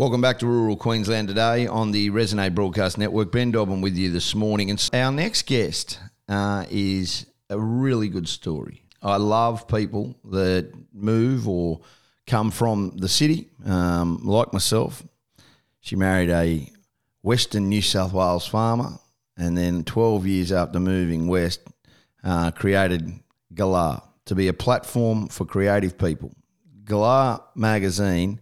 Welcome back to Rural Queensland today on the Resonate Broadcast Network. Ben Dobbin with you this morning. And our next guest uh, is a really good story. I love people that move or come from the city, um, like myself. She married a Western New South Wales farmer, and then 12 years after moving west, uh, created Galah to be a platform for creative people. Galah magazine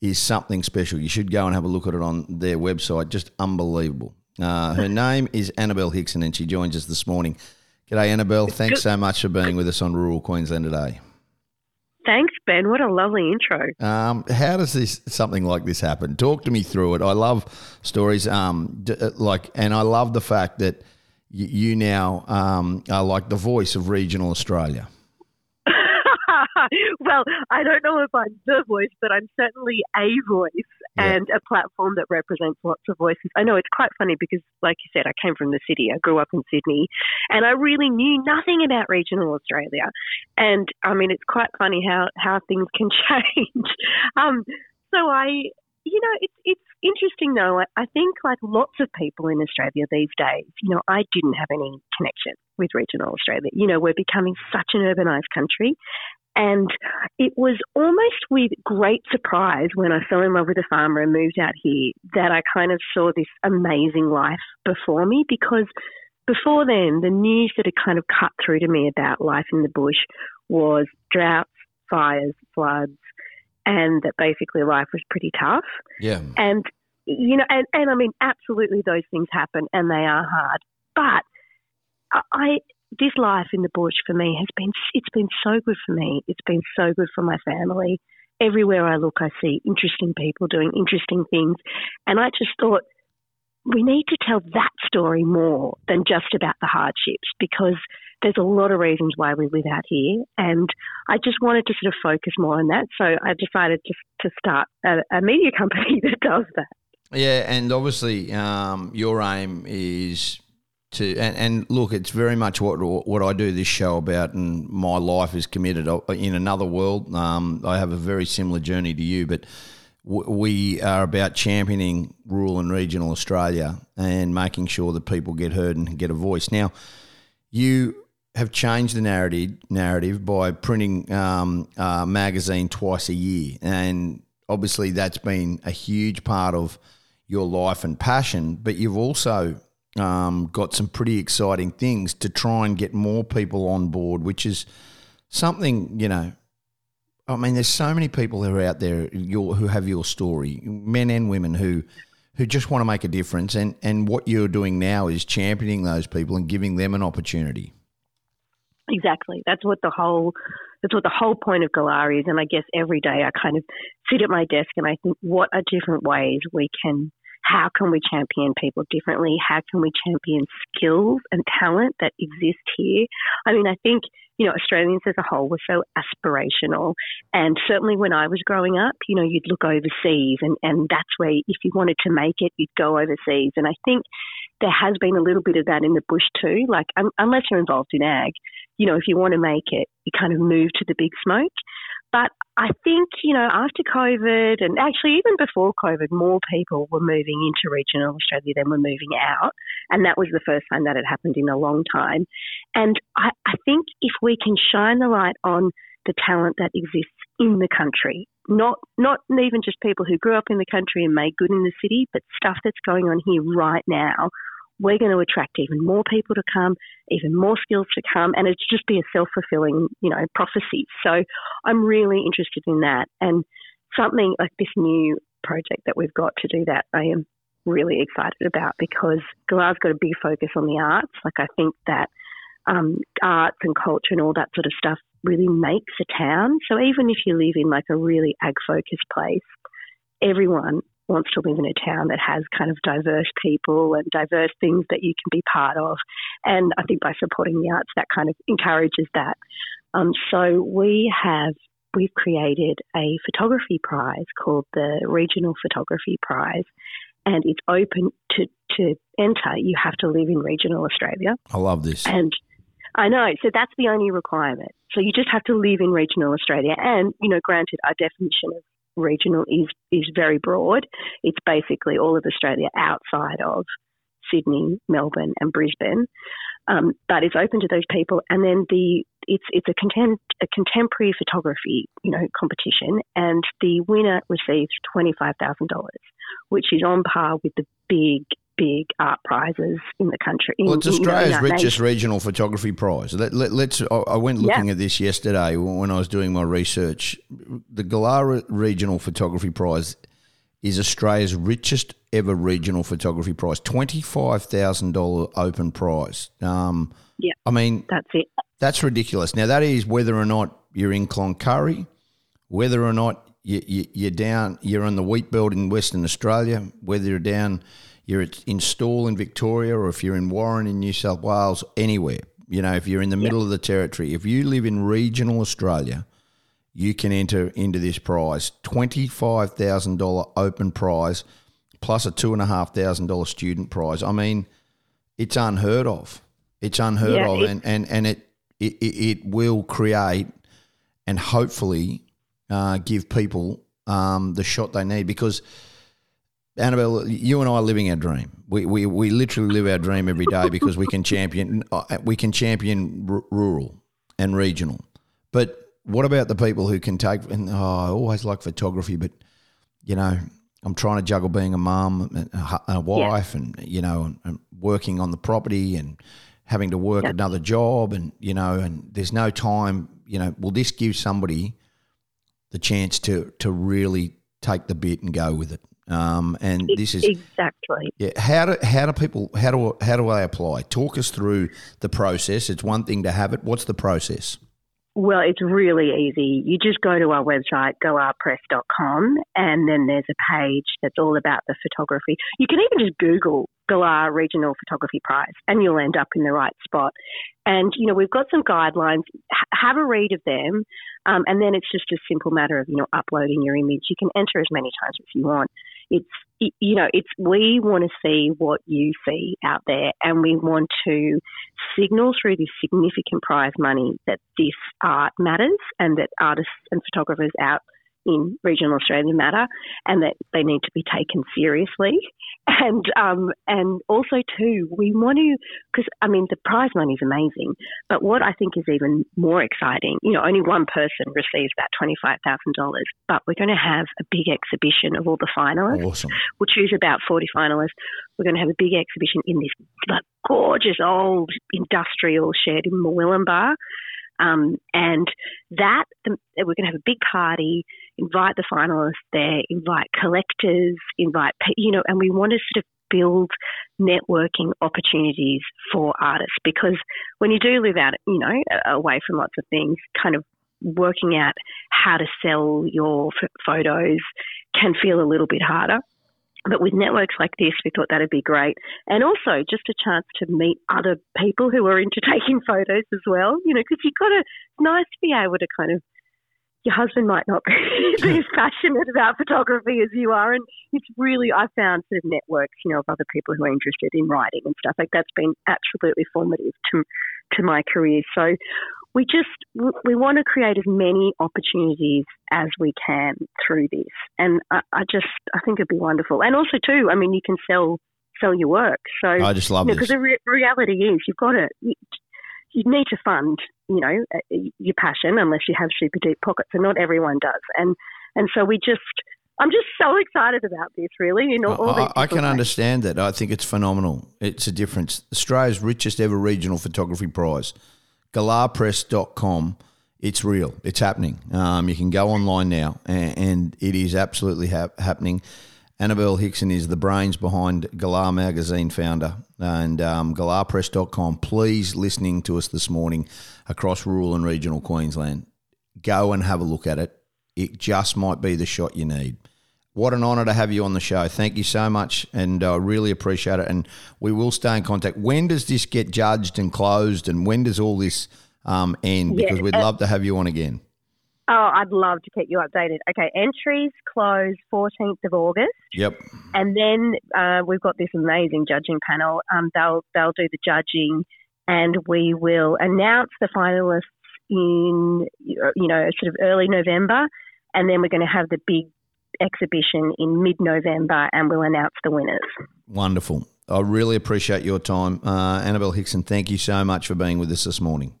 is something special. You should go and have a look at it on their website. Just unbelievable. Uh, her name is Annabelle Hickson, and she joins us this morning. G'day, Annabelle. Thanks so much for being with us on Rural Queensland today. Thanks, Ben. What a lovely intro. Um, how does this something like this happen? Talk to me through it. I love stories, um, uh, like, and I love the fact that you, you now um, are like the voice of regional Australia. Well, I don't know if I'm the voice, but I'm certainly a voice yeah. and a platform that represents lots of voices. I know it's quite funny because, like you said, I came from the city. I grew up in Sydney and I really knew nothing about regional Australia. And I mean, it's quite funny how, how things can change. um, so I, you know, it's, it's interesting though. I, I think like lots of people in Australia these days, you know, I didn't have any connection with regional Australia. You know, we're becoming such an urbanised country and it was almost with great surprise when I fell in love with a farmer and moved out here that I kind of saw this amazing life before me because before then, the news that had kind of cut through to me about life in the bush was droughts, fires, floods, and that basically life was pretty tough. Yeah. And, you know, and, and I mean, absolutely those things happen and they are hard. But I, this life in the bush for me has been it's been so good for me. It's been so good for my family. Everywhere I look, I see interesting people doing interesting things, and I just thought we need to tell that story more than just about the hardships because there's a lot of reasons why we live out here, and I just wanted to sort of focus more on that. So I decided to to start a, a media company that does that. Yeah, and obviously, um, your aim is to and, and, look, it's very much what what I do this show about, and my life is committed in another world. Um, I have a very similar journey to you, but we are about championing rural and regional Australia and making sure that people get heard and get a voice. Now, you have changed the narrative narrative by printing um, a magazine twice a year, and obviously that's been a huge part of your life and passion. But you've also um, got some pretty exciting things to try and get more people on board, which is something, you know, I mean, there's so many people who are out there your, who have your story, men and women who who just want to make a difference. And, and what you're doing now is championing those people and giving them an opportunity. Exactly. That's what the whole that's what the whole point of Galah is. And I guess every day I kind of sit at my desk and I think, what are different ways we can how can we champion people differently? How can we champion skills and talent that exist here? I mean, I think, you know, Australians as a whole were so aspirational. And certainly when I was growing up, you know, you'd look overseas and, and that's where, if you wanted to make it, you'd go overseas. And I think there has been a little bit of that in the bush too. Like, um, unless you're involved in ag, you know, if you want to make it, you kind of move to the big smoke. But I think, you know, after COVID and actually even before COVID, more people were moving into regional Australia than were moving out. And that was the first time that had happened in a long time. And I, I think if we can shine the light on the talent that exists in the country, not not even just people who grew up in the country and made good in the city, but stuff that's going on here right now we're going to attract even more people to come, even more skills to come, and it's just be a self fulfilling, you know, prophecy. So I'm really interested in that, and something like this new project that we've got to do that, I am really excited about because Galah's got a big focus on the arts. Like I think that um, arts and culture and all that sort of stuff really makes a town. So even if you live in like a really ag focused place, everyone wants to live in a town that has kind of diverse people and diverse things that you can be part of. And I think by supporting the arts, that kind of encourages that. Um, so we have we've created a photography prize called the Regional Photography Prize, and it's open to to enter. You have to live in regional Australia. I love this. And I know. So that's the only requirement. So you just have to live in regional Australia. And, you know, granted, our definition of regional is is very broad. It's basically all of Australia outside of Sydney, Melbourne, and Brisbane. Um, but it's open to those people. And then the it's it's a, contem- a contemporary photography you know competition, and the winner receives twenty five thousand dollars, which is on par with the big big art prizes in the country. In, well, it's Australia's you know, richest nation. regional photography prize. Let, us let, I went looking at this yesterday when I was doing my research. The Galah Regional Photography Prize is Australia's richest ever regional photography prize. Twenty five thousand dollar open prize. Um, yeah, I mean that's it. That's ridiculous. Now that is whether or not you're in Cloncurry, whether or not you, you, you're down, you're on the wheat belt in Western Australia, whether you're down, you're in Stawell in Victoria, or if you're in Warren in New South Wales, anywhere. You know, if you're in the middle of the territory, if you live in regional Australia, you can enter into this prize. $25,000 open prize plus a $2,500 student prize. I mean, it's unheard of. It's unheard yeah, of. and, and, and it, it, it will create and hopefully uh, give people um, the shot they need because Annabelle, you and I are living our dream. We, we, we literally live our dream every day because we can champion uh, we can champion r- rural and regional. But what about the people who can take? And oh, I always like photography, but you know, I'm trying to juggle being a mum and a, wife, yeah. and you know, and, and, working on the property and having to work yeah. another job, and you know, and there's no time. You know, will this give somebody the chance to to really take the bit and go with it? Um, and this is exactly yeah. How do how do people how do how do I apply? Talk us through the process. It's one thing to have it. What's the process? Well, it's really easy. You just go to our website, galahpress.com, and then there's a page that's all about the photography. You can even just Google Galah Regional Photography Prize, and you'll end up in the right spot. And, you know, we've got some guidelines. H- have a read of them, um, and then it's just a simple matter of, you know, uploading your image. You can enter as many times as you want. It's, you know, it's we want to see what you see out there, and we want to signal through this significant prize money that this art matters and that artists and photographers out in regional Australia matter and that they need to be taken seriously. And um, and also too, we want to because I mean the prize money is amazing, but what I think is even more exciting, you know, only one person receives that twenty five thousand dollars, but we're going to have a big exhibition of all the finalists. Awesome. We'll choose about forty finalists. We're going to have a big exhibition in this like, gorgeous old industrial shed in Murwillumbah. Um, and that, we're going to have a big party, invite the finalists there, invite collectors, invite, you know, and we want to sort of build networking opportunities for artists because when you do live out, you know, away from lots of things, kind of working out how to sell your f- photos can feel a little bit harder. But with networks like this, we thought that'd be great. And also just a chance to meet other people who are into taking photos as well, you know, because you've got to, it's nice to be able to kind of, your husband might not be, as passionate about photography as you are. And it's really, I found sort of networks, you know, of other people who are interested in writing and stuff. Like that's been absolutely formative to, to my career. So we just we want to create as many opportunities as we can through this, and I, I, just I think it'd be wonderful. And also too, I mean, you can sell sell your work. So I just love you know, because the re- reality is you've got to you, you, need to fund you know uh, your passion unless you have super deep pockets, and not everyone does. And and so we just I'm just so excited about this, really. You know, all I, I can ways. understand that. I think it's phenomenal. It's a difference. Australia's richest ever regional photography prize galahpress.com. It's real. It's happening. Um, you can go online now, and, and it is absolutely ha- happening. Annabelle Hickson is the brains behind Galah Magazine founder and um, galahpress.com. Please, listening to us this morning across rural and regional Queensland, go and have a look at it. It just might be the shot you need. What an honour to have you on the show. Thank you so much, and I uh, really appreciate it. And we will stay in contact. When does this get judged and closed, and when does all this um, end? Because yeah, we'd uh, love to have you on again. Oh, I'd love to keep you updated. Okay, entries close 14th of August. Yep. And then uh, we've got this amazing judging panel. Um, they'll they'll do the judging, and we will announce the finalists in you know sort of early November, and then we're going to have the big exhibition in mid November and we'll announce the winners. Wonderful. I really appreciate your time. Uh, Annabelle Hickson, thank you so much for being with us this morning.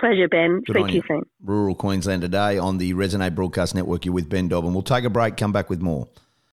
Pleasure, Ben. Good Speak on to you soon. Rural Queensland today on the Resonate Broadcast Network. You're with Ben Dobbin. We'll take a break, come back with more.